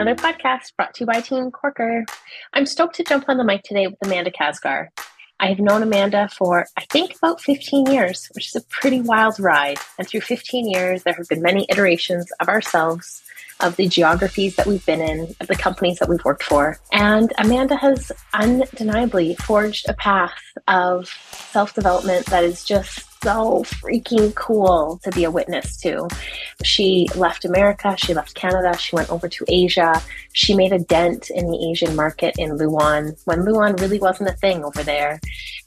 another podcast brought to you by Team Corker. I'm stoked to jump on the mic today with Amanda Casgar. I have known Amanda for, I think, about 15 years, which is a pretty wild ride. And through 15 years, there have been many iterations of ourselves, of the geographies that we've been in, of the companies that we've worked for. And Amanda has undeniably forged a path of self development that is just so freaking cool to be a witness to. She left America, she left Canada, she went over to Asia. She made a dent in the Asian market in Luan when Luan really wasn't a thing over there,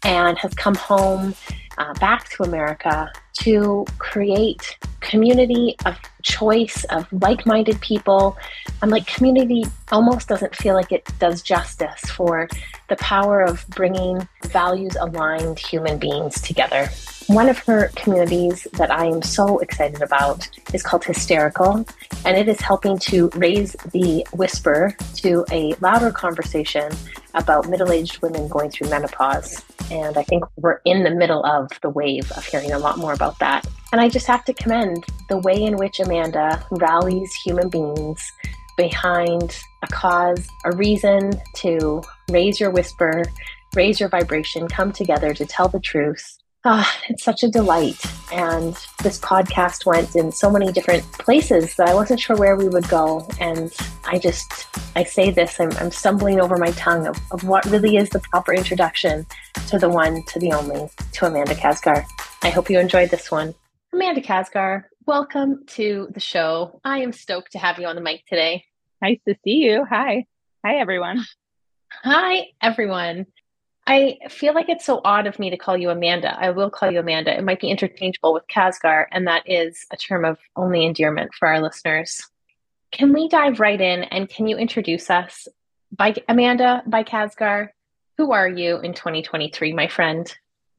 and has come home uh, back to America to create community of choice of like-minded people I'm like community almost doesn't feel like it does justice for the power of bringing values aligned human beings together one of her communities that I am so excited about is called Hysterical, and it is helping to raise the whisper to a louder conversation about middle aged women going through menopause. And I think we're in the middle of the wave of hearing a lot more about that. And I just have to commend the way in which Amanda rallies human beings behind a cause, a reason to raise your whisper, raise your vibration, come together to tell the truth Ah, it's such a delight. And this podcast went in so many different places that I wasn't sure where we would go. And I just, I say this, I'm, I'm stumbling over my tongue of, of what really is the proper introduction to the one, to the only, to Amanda Casgar. I hope you enjoyed this one. Amanda Casgar, welcome to the show. I am stoked to have you on the mic today. Nice to see you. Hi. Hi, everyone. Hi, everyone. I feel like it's so odd of me to call you Amanda. I will call you Amanda. It might be interchangeable with Casgar, and that is a term of only endearment for our listeners. Can we dive right in and can you introduce us by Amanda, by Casgar? Who are you in 2023, my friend?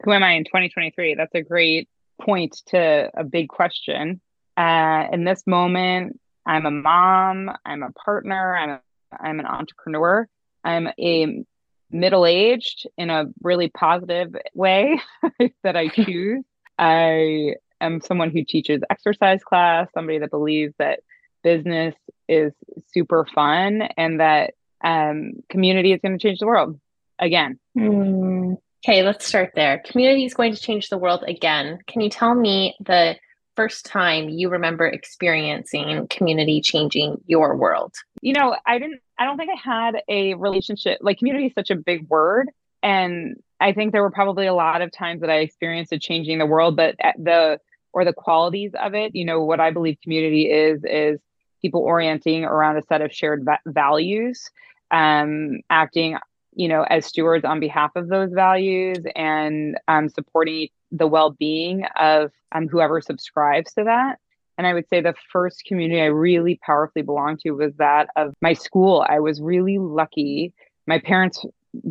Who am I in 2023? That's a great point to a big question. Uh, in this moment, I'm a mom, I'm a partner, I'm, a, I'm an entrepreneur, I'm a middle aged in a really positive way that I choose. I am someone who teaches exercise class, somebody that believes that business is super fun and that um, community is going to change the world again. Mm. Okay, let's start there. Community is going to change the world again. Can you tell me the first time you remember experiencing community changing your world? You know, I didn't, I don't think I had a relationship, like community is such a big word. And I think there were probably a lot of times that I experienced it changing the world, but the, or the qualities of it, you know, what I believe community is, is people orienting around a set of shared va- values, um, acting you know, as stewards on behalf of those values and um, supporting the well-being of um, whoever subscribes to that. And I would say the first community I really powerfully belonged to was that of my school. I was really lucky. My parents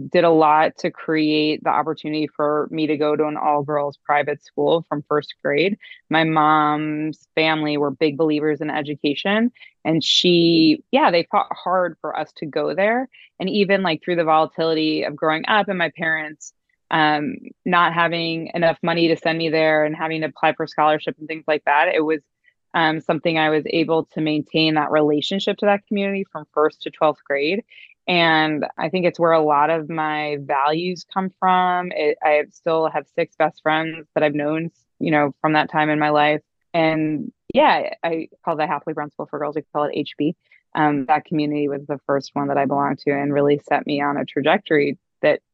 did a lot to create the opportunity for me to go to an all girls private school from first grade. My mom's family were big believers in education. And she, yeah, they fought hard for us to go there. And even like through the volatility of growing up and my parents um, not having enough money to send me there and having to apply for scholarship and things like that, it was um, something I was able to maintain that relationship to that community from first to 12th grade. And I think it's where a lot of my values come from. It, I still have six best friends that I've known, you know, from that time in my life. And yeah, I call that Hathaway Brown School for Girls. We call it HB. Um, that community was the first one that I belonged to and really set me on a trajectory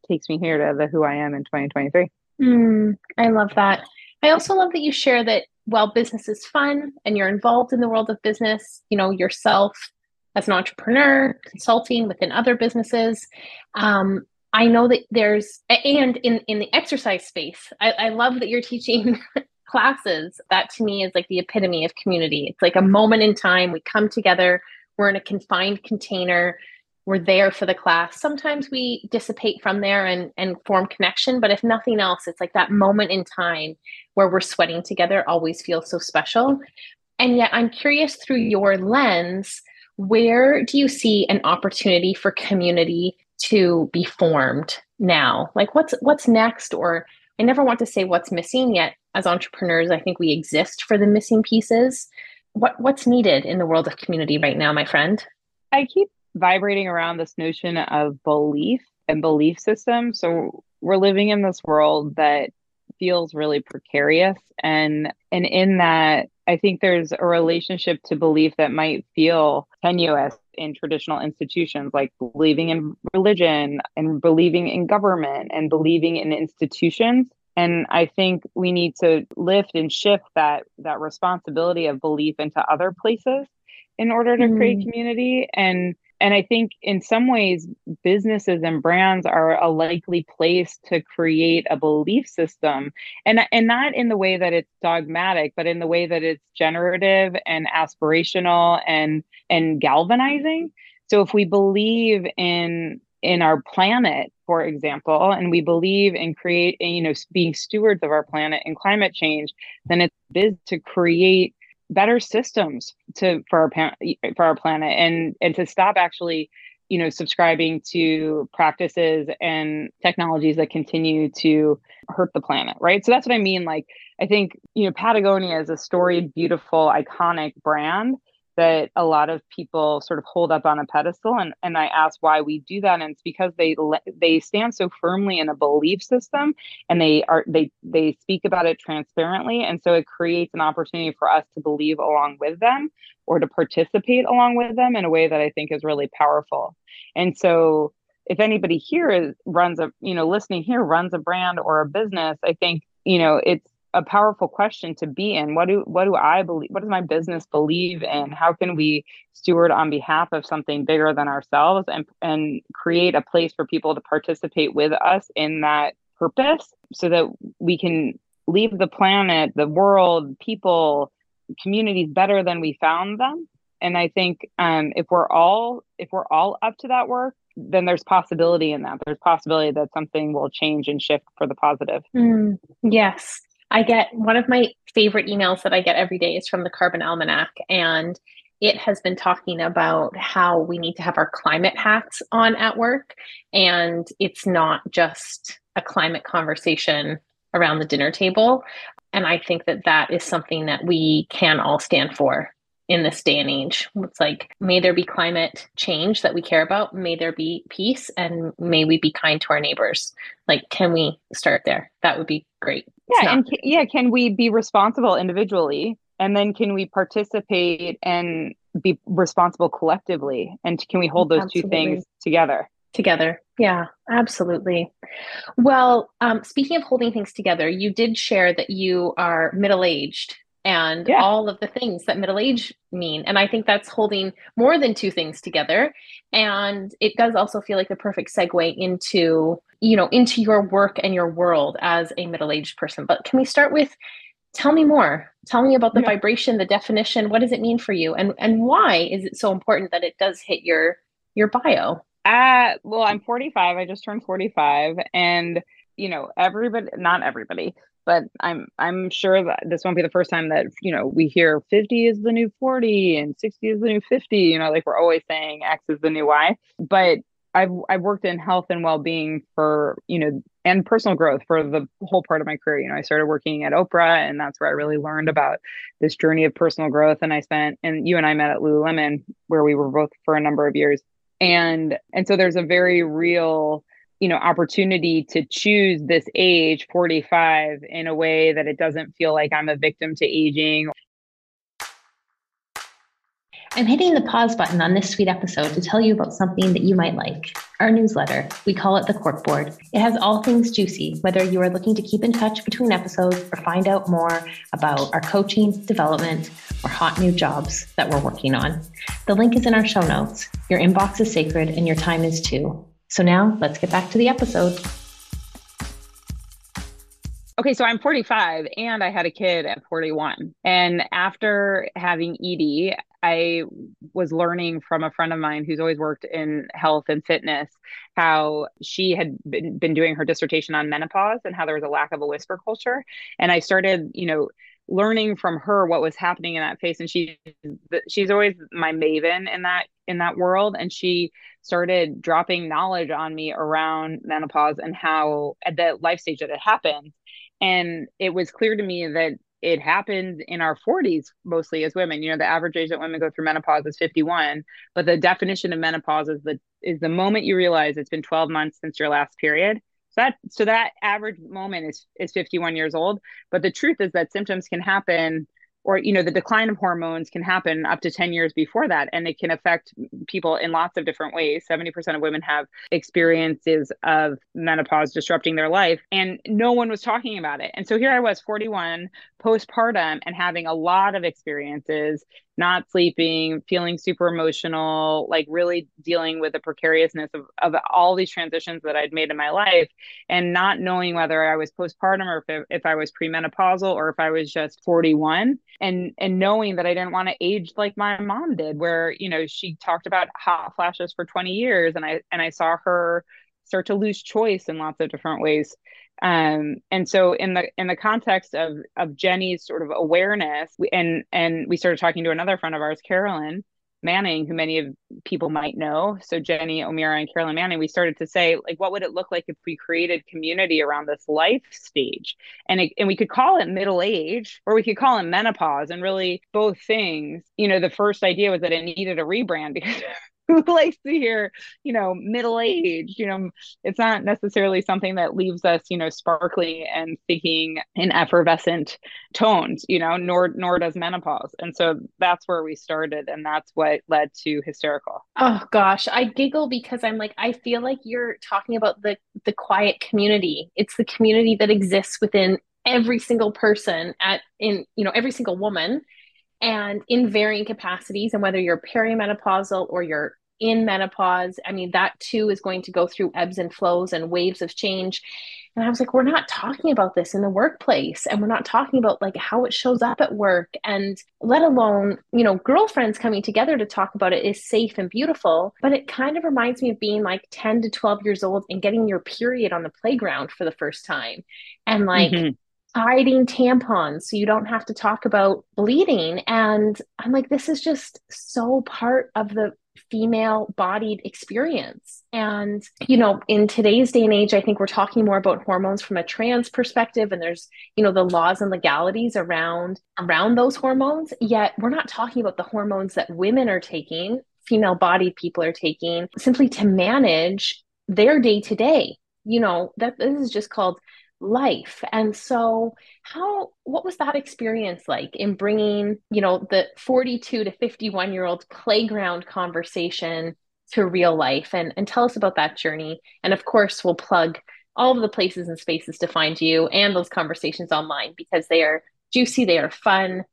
takes me here to the who I am in 2023. Mm, I love that. I also love that you share that while business is fun and you're involved in the world of business, you know, yourself as an entrepreneur, consulting within other businesses. Um, I know that there's, and in, in the exercise space, I, I love that you're teaching classes. That to me is like the epitome of community. It's like a moment in time. We come together, we're in a confined container we're there for the class. Sometimes we dissipate from there and, and form connection, but if nothing else, it's like that moment in time where we're sweating together always feels so special. And yet, I'm curious through your lens, where do you see an opportunity for community to be formed now? Like, what's what's next? Or I never want to say what's missing yet. As entrepreneurs, I think we exist for the missing pieces what what's needed in the world of community right now, my friend? I keep vibrating around this notion of belief and belief system. So we're living in this world that feels really precarious and and in that I think there's a relationship to belief that might feel tenuous in traditional institutions like believing in religion and believing in government and believing in institutions and i think we need to lift and shift that that responsibility of belief into other places in order to mm. create community and and I think in some ways, businesses and brands are a likely place to create a belief system, and and not in the way that it's dogmatic, but in the way that it's generative and aspirational and and galvanizing. So if we believe in in our planet, for example, and we believe in create, you know, being stewards of our planet and climate change, then it's biz to create better systems to for our for our planet and and to stop actually you know subscribing to practices and technologies that continue to hurt the planet right? So that's what i mean. Like i think you know patagonia is a storied beautiful iconic brand that a lot of people sort of hold up on a pedestal and, and i ask why we do that and it's because they they stand so firmly in a belief system and they are they they speak about it transparently and so it creates an opportunity for us to believe along with them or to participate along with them in a way that i think is really powerful. And so if anybody here is, runs a you know listening here runs a brand or a business i think you know it's a powerful question to be in. What do what do i believe what does my business believe in? How can we steward on behalf of something bigger than ourselves and and create a place for people to participate with us in that purpose so that we can leave the planet the world people communities better than we found them? And i think um, if we're all if we're all up to that work then there's possibility in that. There's possibility that something will change and shift for the positive. Mm, yes I get one of my favorite emails that I get every day is from the Carbon Almanac, and it has been talking about how we need to have our climate hats on at work. And it's not just a climate conversation around the dinner table. And I think that that is something that we can all stand for in this day and age. It's like, may there be climate change that we care about, may there be peace, and may we be kind to our neighbors. Like, can we start there? That would be great. Yeah, and can, yeah, can we be responsible individually, and then can we participate and be responsible collectively, and can we hold those Absolutely. two things together? Together, yeah, absolutely. Well, um, speaking of holding things together, you did share that you are middle aged and yeah. all of the things that middle age mean. And I think that's holding more than two things together. And it does also feel like the perfect segue into, you know, into your work and your world as a middle aged person. But can we start with tell me more? Tell me about the yeah. vibration, the definition. What does it mean for you? And and why is it so important that it does hit your your bio? Uh well, I'm 45. I just turned 45 and you know, everybody not everybody, but I'm I'm sure that this won't be the first time that you know we hear 50 is the new 40 and 60 is the new 50. You know, like we're always saying X is the new Y. But I've I've worked in health and well-being for you know and personal growth for the whole part of my career. You know, I started working at Oprah, and that's where I really learned about this journey of personal growth. And I spent and you and I met at Lululemon, where we were both for a number of years. And and so there's a very real you know opportunity to choose this age 45 in a way that it doesn't feel like i'm a victim to aging I'm hitting the pause button on this sweet episode to tell you about something that you might like. Our newsletter. We call it the Corkboard. It has all things juicy, whether you are looking to keep in touch between episodes or find out more about our coaching, development, or hot new jobs that we're working on. The link is in our show notes. Your inbox is sacred and your time is too. So now let's get back to the episode. Okay, so I'm 45 and I had a kid at 41. And after having Edie, I was learning from a friend of mine who's always worked in health and fitness how she had been, been doing her dissertation on menopause and how there was a lack of a whisper culture. And I started, you know, learning from her what was happening in that face and she she's always my maven in that in that world. And she started dropping knowledge on me around menopause and how at the life stage that it happened. And it was clear to me that it happened in our 40s mostly as women. You know the average age that women go through menopause is 51 but the definition of menopause is the is the moment you realize it's been 12 months since your last period. So that so that average moment is is 51 years old. But the truth is that symptoms can happen or you know the decline of hormones can happen up to 10 years before that and it can affect people in lots of different ways. 70% of women have experiences of menopause disrupting their life and no one was talking about it. And so here i was 41 postpartum and having a lot of experiences not sleeping, feeling super emotional, like really dealing with the precariousness of, of all these transitions that I'd made in my life and not knowing whether I was postpartum or if, if I was premenopausal or if I was just 41 and and knowing that I didn't want to age like my mom did where you know she talked about hot flashes for 20 years and I and I saw her start to lose choice in lots of different ways um, and so in the in the context of of Jenny's sort of awareness, and and we started talking to another friend of ours, Carolyn Manning, who many of people might know. So Jenny O'Meara and Carolyn Manning, we started to say like, what would it look like if we created community around this life stage, and it, and we could call it middle age, or we could call it menopause, and really both things. You know, the first idea was that it needed a rebrand because who likes to hear, you know, middle aged, you know, it's not necessarily something that leaves us, you know, sparkly and speaking in effervescent tones, you know, nor nor does menopause. And so that's where we started and that's what led to hysterical. Oh gosh, I giggle because I'm like I feel like you're talking about the the quiet community. It's the community that exists within every single person at in you know every single woman and in varying capacities and whether you're perimenopausal or you're in menopause. I mean, that too is going to go through ebbs and flows and waves of change. And I was like, we're not talking about this in the workplace and we're not talking about like how it shows up at work and let alone, you know, girlfriends coming together to talk about it is safe and beautiful. But it kind of reminds me of being like 10 to 12 years old and getting your period on the playground for the first time. And like, mm-hmm hiding tampons so you don't have to talk about bleeding and i'm like this is just so part of the female bodied experience. And, you know, in today's day and age, I think we're talking more about hormones from a trans perspective and there's, you know, the laws and legalities around around those hormones, yet we're not talking about the hormones that women are taking, female bodied people are taking simply to manage their day to day. You know, that this is just called life. And so how what was that experience like in bringing you know the 42 to 51 year old playground conversation to real life? And and tell us about that journey. And of course we'll plug all of the places and spaces to find you and those conversations online because they are juicy they are fun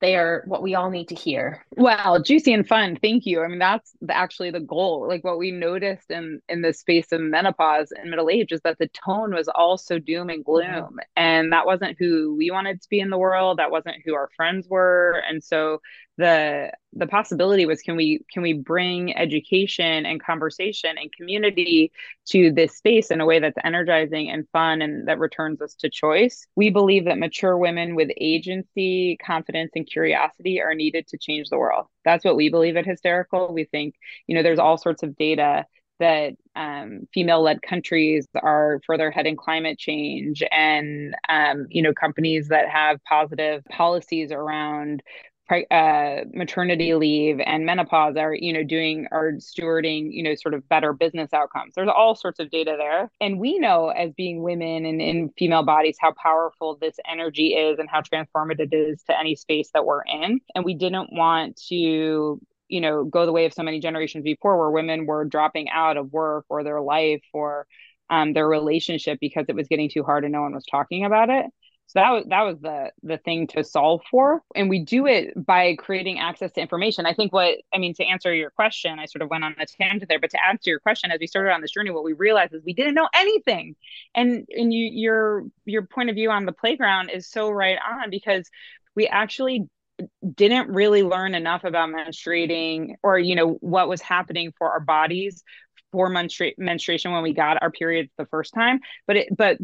they are what we all need to hear. Well, juicy and fun. Thank you. I mean, that's the, actually the goal. Like what we noticed in in the space of menopause and middle age is that the tone was also doom and gloom, mm-hmm. and that wasn't who we wanted to be in the world. That wasn't who our friends were, and so the the possibility was can we can we bring education and conversation and community to this space in a way that's energizing and fun and that returns us to choice? We believe that mature women with agency confidence and curiosity are needed to change the world. That's what we believe at hysterical. We think you know there's all sorts of data that um, female-led countries are further ahead in climate change and um, you know companies that have positive policies around uh, maternity leave and menopause are you know doing are stewarding you know sort of better business outcomes. There's all sorts of data there. And we know as being women and in female bodies how powerful this energy is and how transformative it is to any space that we're in. And we didn't want to you know go the way of so many generations before where women were dropping out of work or their life or um, their relationship because it was getting too hard and no one was talking about it so that was that was the the thing to solve for, and we do it by creating access to information. I think what I mean to answer your question, I sort of went on a tangent there, but to answer your question, as we started on this journey, what we realized is we didn't know anything, and and you your your point of view on the playground is so right on because we actually didn't really learn enough about menstruating or you know what was happening for our bodies for menstru- menstruation when we got our periods the first time but it but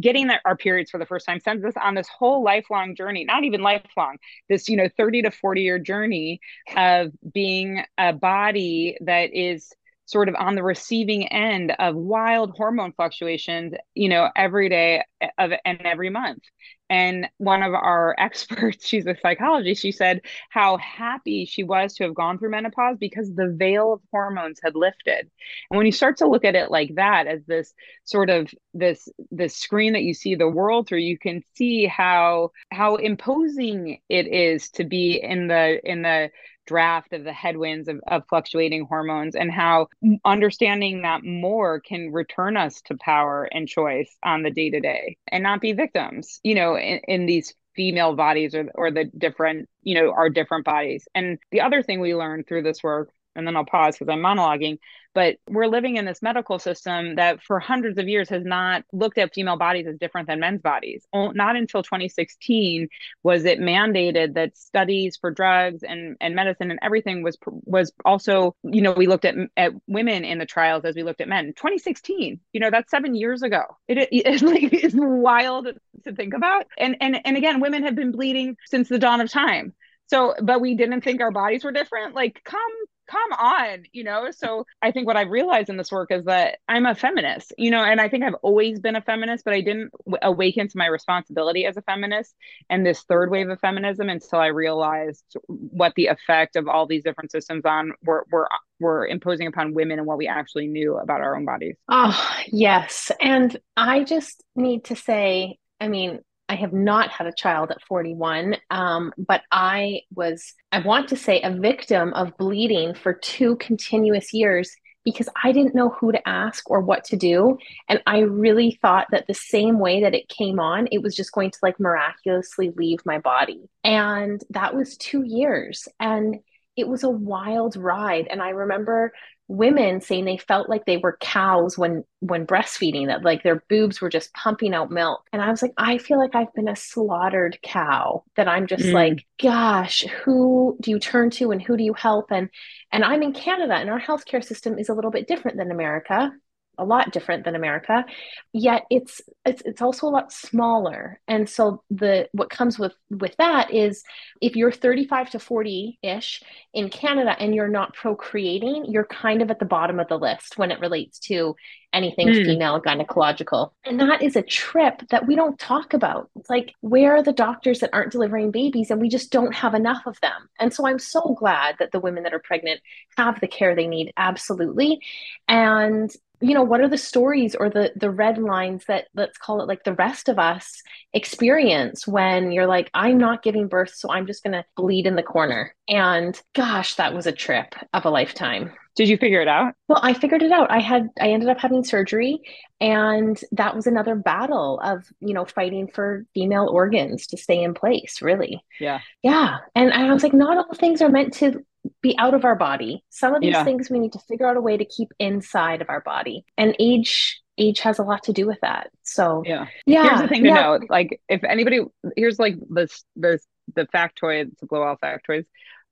getting that our periods for the first time sends us on this whole lifelong journey not even lifelong this you know 30 to 40 year journey of being a body that is sort of on the receiving end of wild hormone fluctuations, you know, every day eh, of and every month. And one of our experts, she's a psychologist, she said how happy she was to have gone through menopause because the veil of hormones had lifted. And when you start to look at it like that, as this sort of this this screen that you see the world through, you can see how how imposing it is to be in the in the draft of the headwinds of, of fluctuating hormones and how understanding that more can return us to power and choice on the day to day and not be victims, you know, in, in these female bodies or, or the different, you know, our different bodies. And the other thing we learned through this work, and then I'll pause because I'm monologuing, but we're living in this medical system that for hundreds of years has not looked at female bodies as different than men's bodies. Not until 2016 was it mandated that studies for drugs and, and medicine and everything was was also, you know, we looked at at women in the trials as we looked at men. 2016, you know, that's seven years ago. It, it, it's like it's wild to think about. And and and again, women have been bleeding since the dawn of time. So, but we didn't think our bodies were different. Like, come come on, you know? So I think what I've realized in this work is that I'm a feminist, you know, and I think I've always been a feminist, but I didn't awaken to my responsibility as a feminist and this third wave of feminism until I realized what the effect of all these different systems on were, were, were imposing upon women and what we actually knew about our own bodies. Oh, yes. And I just need to say, I mean, I have not had a child at 41, um, but I was, I want to say, a victim of bleeding for two continuous years because I didn't know who to ask or what to do. And I really thought that the same way that it came on, it was just going to like miraculously leave my body. And that was two years. And it was a wild ride. And I remember women saying they felt like they were cows when when breastfeeding that like their boobs were just pumping out milk. And i was like i feel like i've been a slaughtered cow that i'm just mm. like gosh who do you turn to and who do you help? And and i'm in canada and our healthcare system is a little bit different than america a lot different than America, yet it's it's it's also a lot smaller. And so the what comes with with that is if you're 35 to 40 ish in Canada and you're not procreating, you're kind of at the bottom of the list when it relates to anything mm. female gynecological. And that is a trip that we don't talk about. It's like, where are the doctors that aren't delivering babies? And we just don't have enough of them. And so I'm so glad that the women that are pregnant have the care they need, absolutely. And you know what are the stories or the the red lines that let's call it like the rest of us experience when you're like i'm not giving birth so i'm just going to bleed in the corner and gosh that was a trip of a lifetime did you figure it out well i figured it out i had i ended up having surgery and that was another battle of you know fighting for female organs to stay in place really yeah yeah and, i was like not all things are meant to be out of our body. Some of these yeah. things we need to figure out a way to keep inside of our body. And age age has a lot to do with that. So yeah. Yeah. Here's the thing to yeah. know. Like if anybody here's like this this the factoid, the blow out factoids.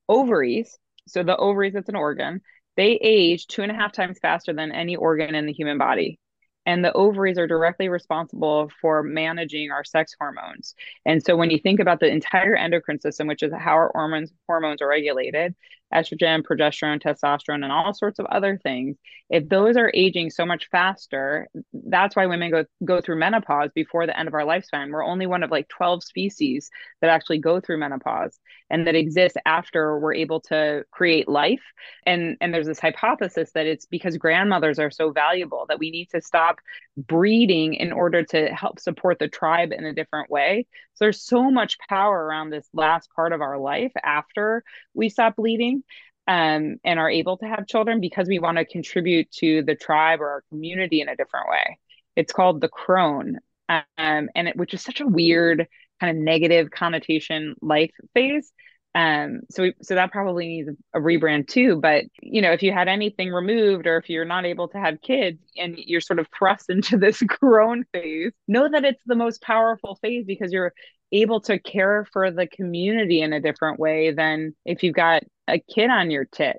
Ovaries, so the ovaries, it's an organ, they age two and a half times faster than any organ in the human body and the ovaries are directly responsible for managing our sex hormones. And so when you think about the entire endocrine system, which is how our hormones hormones are regulated, estrogen, progesterone, testosterone, and all sorts of other things, if those are aging so much faster, that's why women go go through menopause before the end of our lifespan. We're only one of like 12 species that actually go through menopause and that exists after we're able to create life. And and there's this hypothesis that it's because grandmothers are so valuable that we need to stop breeding in order to help support the tribe in a different way. So there's so much power around this last part of our life after we stop bleeding um, and are able to have children because we want to contribute to the tribe or our community in a different way. It's called the crone, um, and it, which is such a weird kind of negative connotation life phase. Um, so we, so that probably needs a, rebrand too. But you know, if you had anything removed, or if you're not able to have kids, and you're sort of thrust into this crone phase, know that it's the most powerful phase because you're able to care for the community in a different way than if you've got a kid on your tit,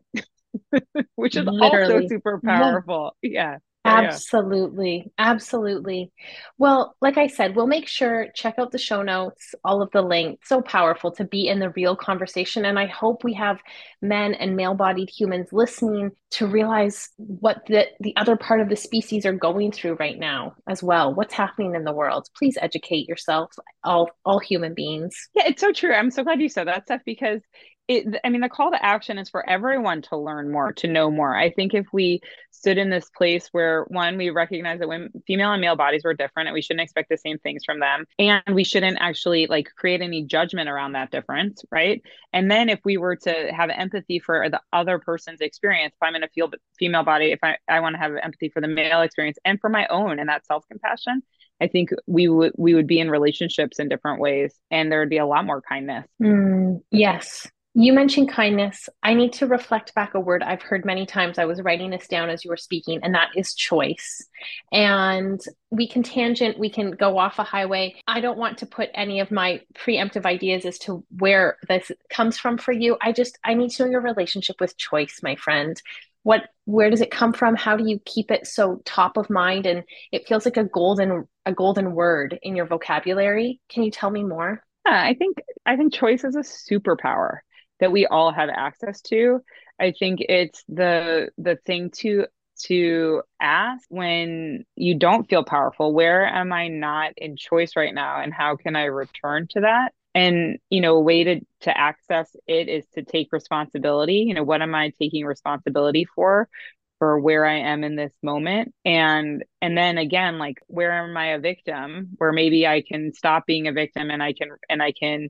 which is Literally. also super powerful. Yeah. yeah. Absolutely. Absolutely. Well, like I said, we'll make sure check out the show notes, all of the links. So powerful to be in the real conversation. And I hope we have men and male bodied humans listening to realize what the, the other part of the species are going through right now as well. What's happening in the world. Please educate yourself, all all human beings. Yeah, it's so true. I'm so glad you said that stuff because it, I mean, the call to action is for everyone to learn more, to know more. I think if we stood in this place where one, we recognize that women, female and male bodies were different and we shouldn't expect the same things from them. And we shouldn't actually like create any judgment around that difference. Right. And then if we were to have empathy for the other person's experience, if I'm in a female body, if I, I want to have empathy for the male experience and for my own and that self compassion, I think we would we would be in relationships in different ways, and there would be a lot more kindness. Mm, yes, you mentioned kindness. I need to reflect back a word I've heard many times. I was writing this down as you were speaking, and that is choice. And we can tangent, we can go off a highway. I don't want to put any of my preemptive ideas as to where this comes from for you. I just, I need to know your relationship with choice, my friend. What, where does it come from? How do you keep it so top of mind? And it feels like a golden, a golden word in your vocabulary. Can you tell me more? Yeah, I think, I think choice is a superpower that we all have access to i think it's the the thing to to ask when you don't feel powerful where am i not in choice right now and how can i return to that? And you know a way to to access it is to take responsibility you know what am i taking responsibility for for where i am in this moment? And and then again like where am i a victim where maybe i can stop being a victim and i can and i can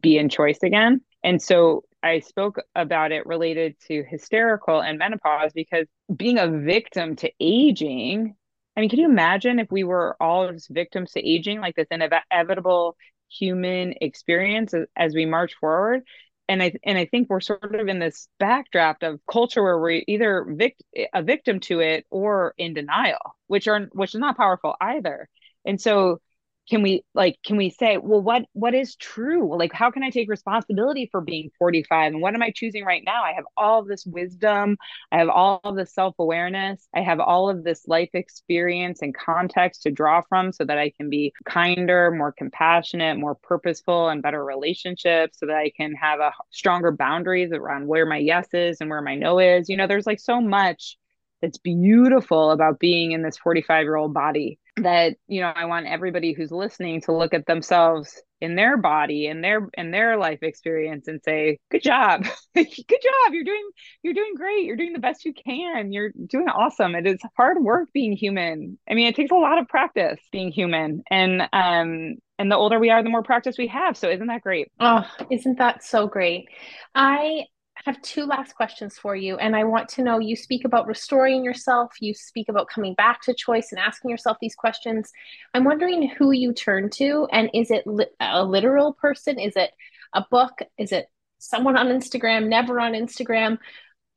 be in choice again. And so I spoke about it related to hysterical and menopause because being a victim to aging, I mean, can you imagine if we were all just victims to aging, like this inevitable human experience as, we march forward? And I and I think we're sort of in this backdraft of culture where we're either vict- a victim to it or in denial, which are which is not powerful either. And so can we like can we say well what what is true? Like how can i take responsibility for being 45 and what am i choosing right now? I have all this wisdom. I have all of this self-awareness. I have all of this life experience and context to draw from so that i can be kinder more compassionate more purposeful and better relationships so that i can have a stronger boundaries around where my yes is and where my no is. You know there's like so much that's beautiful about being in this 45 year old body that you know i want everybody who's listening to look at themselves in their body and their in their life experience and say good job. Good job. You're doing you're doing great. You're doing the best you can. You're doing awesome. It is hard work being human. I mean it takes a lot of practice being human. And um and the older we are the more practice we have. So isn't that great? Oh isn't that so great? I have two last questions for you. And I want to know you speak about restoring yourself, you speak about coming back to choice and asking yourself these questions. I'm wondering who you turn to. And is it li- a literal person? Is it a book? Is it someone on Instagram, never on Instagram?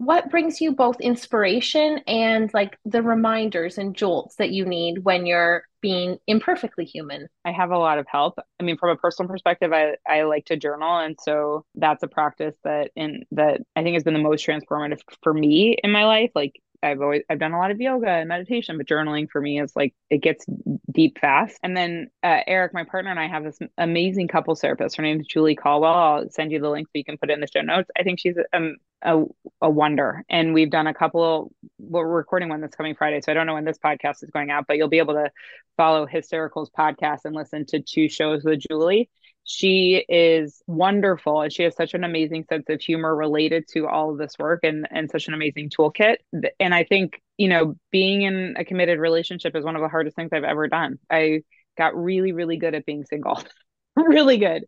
What brings you both inspiration and like the reminders and jolts that you need when you're being imperfectly human? I have a lot of help. I mean from a personal perspective i, I like to journal and so that's a practice that in that i think has been the most transformative for me in my life. Like I've always I've done a lot of yoga and meditation, but journaling for me is like it gets deep fast. And then uh, Eric, my partner, and I have this amazing couple therapist. Her name is Judy Colwell. I'll send you the link so you can put it in the show notes. I think she's a, a, a wonder. And we've done a couple. We're recording one that's coming Friday, so I don't know when this podcast is going out, but you'll be able to follow Hysterical's podcast and listen to two shows with Judy she is wonderful and she has such an amazing sense of humor related to all of this work and and such an amazing toolkit. And i think you know being in a committed relationship is one of the hardest things i've ever done. I got really really good at being single. Really good.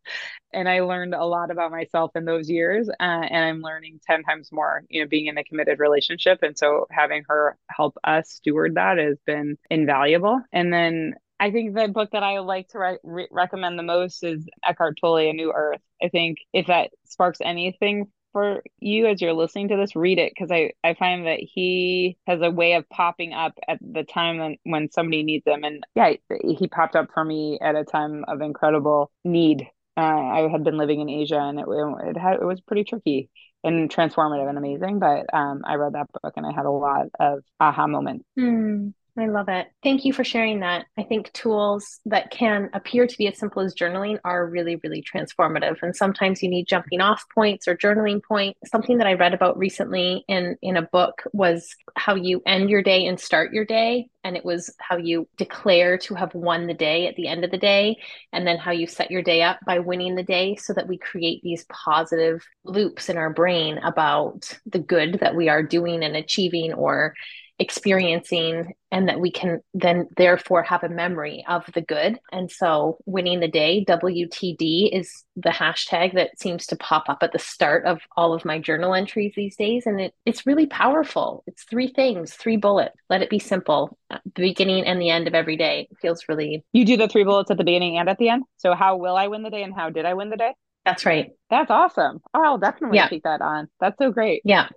And i learned a lot about myself in those years uh, and i'm learning 10 times more you know being in a committed relationship. And so having her help us steward that has been invaluable. And then I think the book that I like to re- re- recommend the most is Eckhart Tolle, A New Earth. I think if that sparks anything for you as you're listening to this, read it because I, I find that he has a way of popping up at the time when, when somebody needs him. And yeah, he popped up for me at a time of incredible need. Uh, I had been living in Asia and it, it, had, it was pretty tricky and transformative and amazing. But um, I read that book and I had a lot of aha moments. Mm. I love it. Thank you for sharing that. I think tools that can appear to be as simple as journaling are really, really transformative. And sometimes you need jumping off points or journaling point. Something that I read about recently in, in a book was how you end your day and start your day. And it was how you declare to have won the day at the end of the day, and then how you set your day up by winning the day so that we create these positive loops in our brain about the good that we are doing and achieving or experiencing and that we can then therefore have a memory of the good. And so winning the day, WTD is the hashtag that seems to pop up at the start of all of my journal entries these days. And it, it's really powerful. It's three things, three bullets. Let it be simple. Uh, the beginning and the end of every day it feels really. You do the three bullets at the beginning and at the end. So how will I win the day and how did I win the day? That's right. That's awesome. Oh, I'll definitely yeah. take that on. That's so great. Yeah.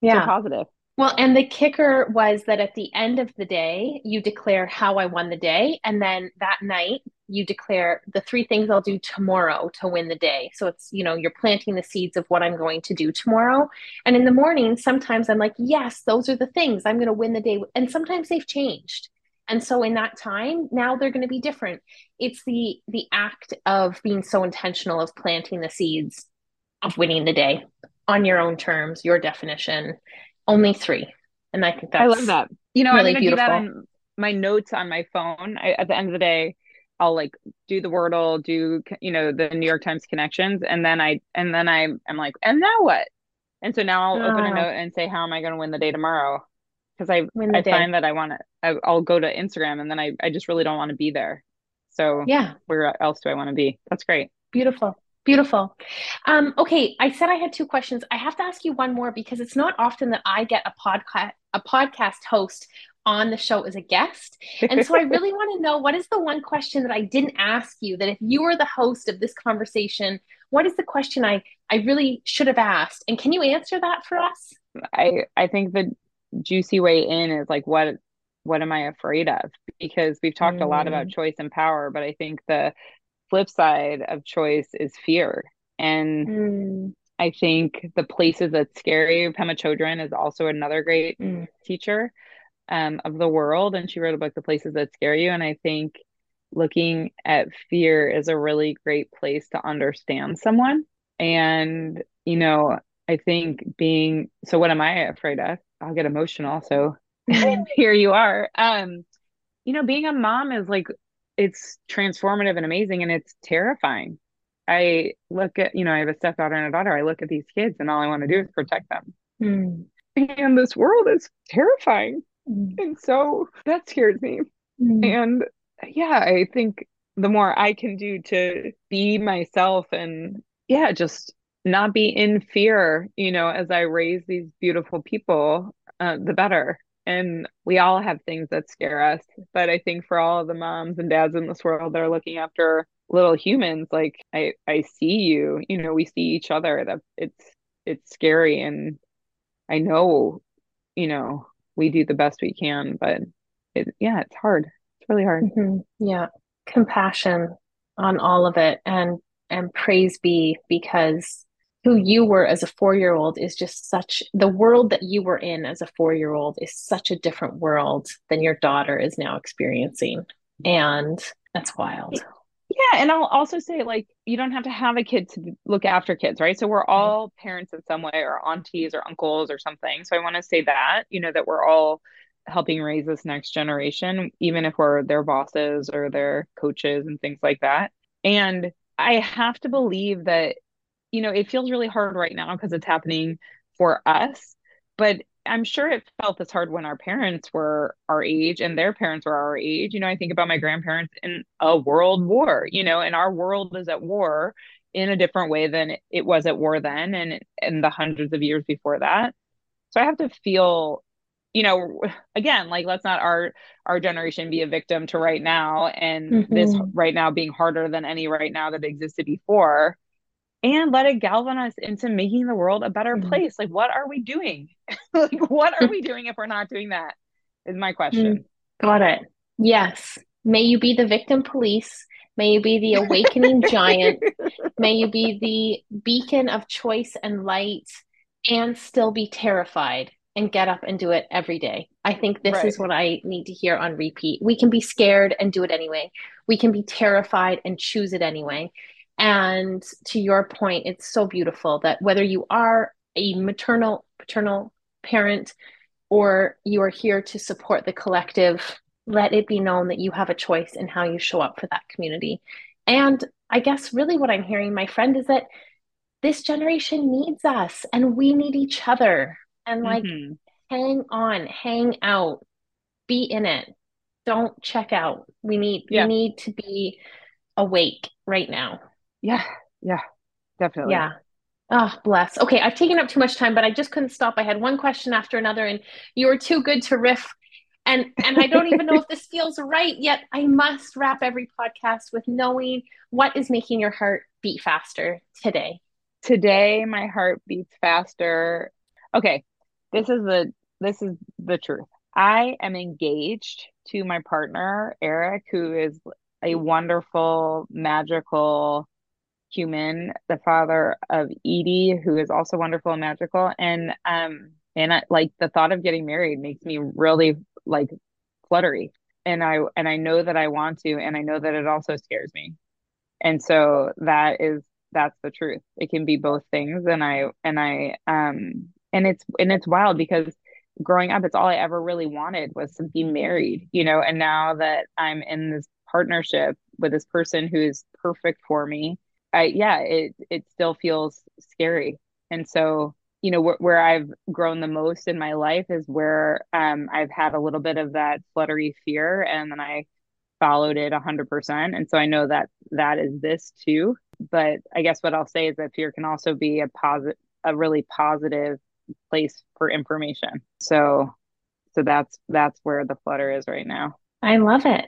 Yeah. So positive. Well, and the kicker was that at the end of the day, you declare how I won the day. And then that night, you declare the three things I'll do tomorrow to win the day. So it's, you know, you're planting the seeds of what I'm going to do tomorrow. And in the morning, sometimes I'm like, yes, those are the things I'm going to win the day. And sometimes they've changed. And so in that time, now they're going to be different. It's the the act of being so intentional of planting the seeds of winning the day on your own terms, your definition only three. And I think that's I love that. You know, really I'm gonna beautiful. do that in my notes on my phone. I, at the end of the day, I'll like do the Wordle, do you know the New York Times connections, and then I and then I am like, and now what? And so now I'll oh. open a ah. note and say, how am I going to win the day tomorrow? Because I I day. find that I want to. I'll go to Instagram, and then I I just really don't want to be there. So yeah, where else do I want to be? That's great. Beautiful. Beautiful. Um, okay, I said I had two questions. I have to ask you one more because it's not often that I get a podcast a podcast host on the show as a guest. And so I really want to know what is the one question that I didn't ask you that if you were the host of this conversation, what is the question I I really should have asked? And can you answer that for us? I I think the juicy way in is like what what am I afraid of? Because we've talked mm. a lot about mm. choice and power, but I think the flip side of choice is fear. And mm. I think the places that scare you, Pema Chodron is also another great mm. teacher um, of the world. And she wrote a book, The Places That Scare You. And I think looking at fear is a really great place to understand someone. And, you know, I think being so, what am I afraid of? I'll get emotional. So mm. here you are. Um, you know, being a mom is like it's transformative and amazing and it's terrifying. I look at, you know, I have a stepdaughter and a daughter. I look at these kids and all I want to do is protect them. Mm. And this world is terrifying. Mm. And so that scares me. Mm. And yeah, I think the more I can do to be myself and yeah, just not be in fear, you know, as I raise these beautiful people, uh, the better and we all have things that scare us but i think for all of the moms and dads in this world that are looking after little humans like i i see you you know we see each other that it's it's scary and i know you know we do the best we can but it yeah it's hard. It's really hard. Mm-hmm. yeah. Compassion on all of it and and praise be because who you were as a four year old is just such the world that you were in as a four year old is such a different world than your daughter is now experiencing. And that's wild. Yeah. And I'll also say, like, you don't have to have a kid to look after kids, right? So we're all parents in some way, or aunties, or uncles, or something. So I want to say that, you know, that we're all helping raise this next generation, even if we're their bosses or their coaches and things like that. And I have to believe that you know, it feels really hard right now because it's happening for us, but I'm sure it felt this hard when our parents were our age and their parents were our age. You know, I think about my grandparents in a world war, you know, and our world is at war in a different way than it was at war then and in the hundreds of years before that. So I have to feel, you know, again, like let's not our our generation be a victim to right now and mm-hmm. this right now being harder than any right now that existed before and let it galvanize into making the world a better mm-hmm. place. Like, what are we doing? like, what are we doing if we're not doing that? Is my question. Mm, got it. Yes. May you be the victim police. May you be the awakening giant. May you be the beacon of choice and light and still be terrified and get up and do it every day. I think this right. is what I need to hear on repeat. We can be scared and do it anyway. We can be terrified and choose it anyway. And to your point, it's so beautiful that whether you are a maternal, paternal parent or you are here to support the collective, let it be known that you have a choice in how you show up for that community. And I guess really what I'm hearing, my friend, is that this generation needs us and we need each other. And like, mm-hmm. hang on, hang out, be in it. Don't check out. We need yeah. we need to be awake right now. Yeah, yeah, definitely. Yeah. Oh, bless. Okay, I've taken up too much time, but I just couldn't stop. I had one question after another, and you were too good to riff. And and I don't even know if this feels right yet. I must wrap every podcast with knowing what is making your heart beat faster today. Today, my heart beats faster. Okay, this is the this is the truth. I am engaged to my partner Eric, who is a wonderful, magical human, the father of Edie, who is also wonderful and magical. And um and I, like the thought of getting married makes me really like fluttery. And I and I know that I want to, and I know that it also scares me. And so that is that's the truth. It can be both things. And I and I um and it's and it's wild because growing up it's all I ever really wanted was to be married, you know, and now that I'm in this partnership with this person who's perfect for me I yeah, it it still feels scary. And so, you know, wh- where I've grown the most in my life is where um, I've had a little bit of that fluttery fear, and then I followed it 100%. And so I know that that is this too. But I guess what I'll say is that fear can also be a positive, a really positive place for information. So, so that's that's where the flutter is right now. I love it.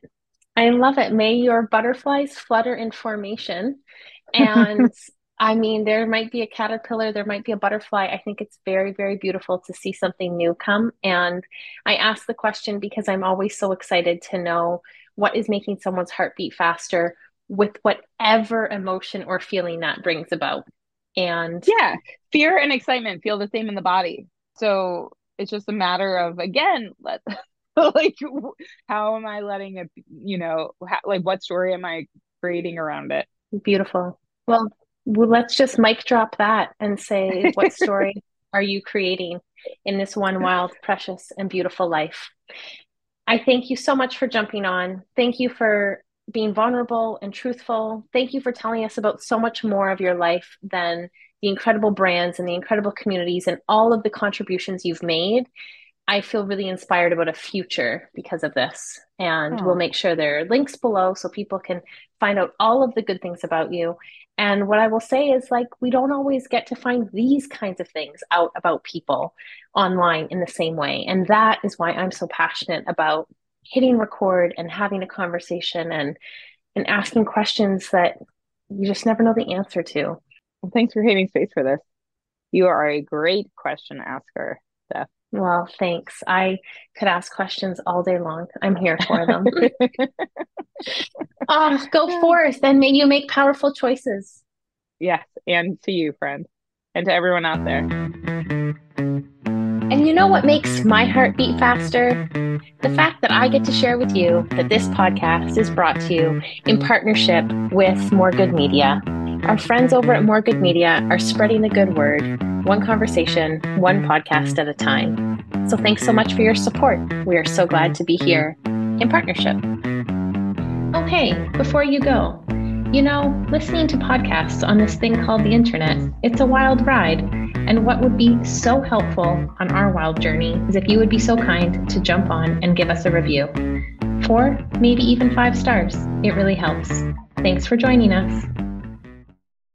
I love it. May your butterflies flutter in formation and I mean, there might be a caterpillar, there might be a butterfly. I think it's very, very beautiful to see something new come. And I ask the question because I'm always so excited to know what is making someone's heart beat faster with whatever emotion or feeling that brings about. And yeah, fear and excitement feel the same in the body. So it's just a matter of, again, let. like how am i letting it you know how, like what story am i creating around it beautiful well, well, let's just mic drop that and say, what story are you creating in this one wild, precious, and beautiful life? I thank you so much for jumping on. Thank you for being vulnerable and truthful. Thank you for telling us about so much more of your life than the incredible brands and the incredible communities and all of the contributions you've made. I feel really inspired about a future because of this. And oh. we'll make sure there are links below so people can find out all of the good things about you and what I will say is like, we don't always get to find these kinds of things out about people online in the same way. And that is why I'm so passionate about hitting record and having a conversation and and asking questions that you just never know the answer to. Well, thanks for having space for this. You are a great question asker, Steph. Well, thanks. I could ask questions all day long. I'm here for them. oh, go forth and may you make powerful choices. Yes, and to you, friend, and to everyone out there. And you know what makes my heart beat faster? The fact that I get to share with you that this podcast is brought to you in partnership with More Good Media. Our friends over at More Good Media are spreading the good word, one conversation, one podcast at a time. So thanks so much for your support. We are so glad to be here in partnership. Oh, hey, before you go, you know, listening to podcasts on this thing called the internet, it's a wild ride. And what would be so helpful on our wild journey is if you would be so kind to jump on and give us a review. Four, maybe even five stars. It really helps. Thanks for joining us.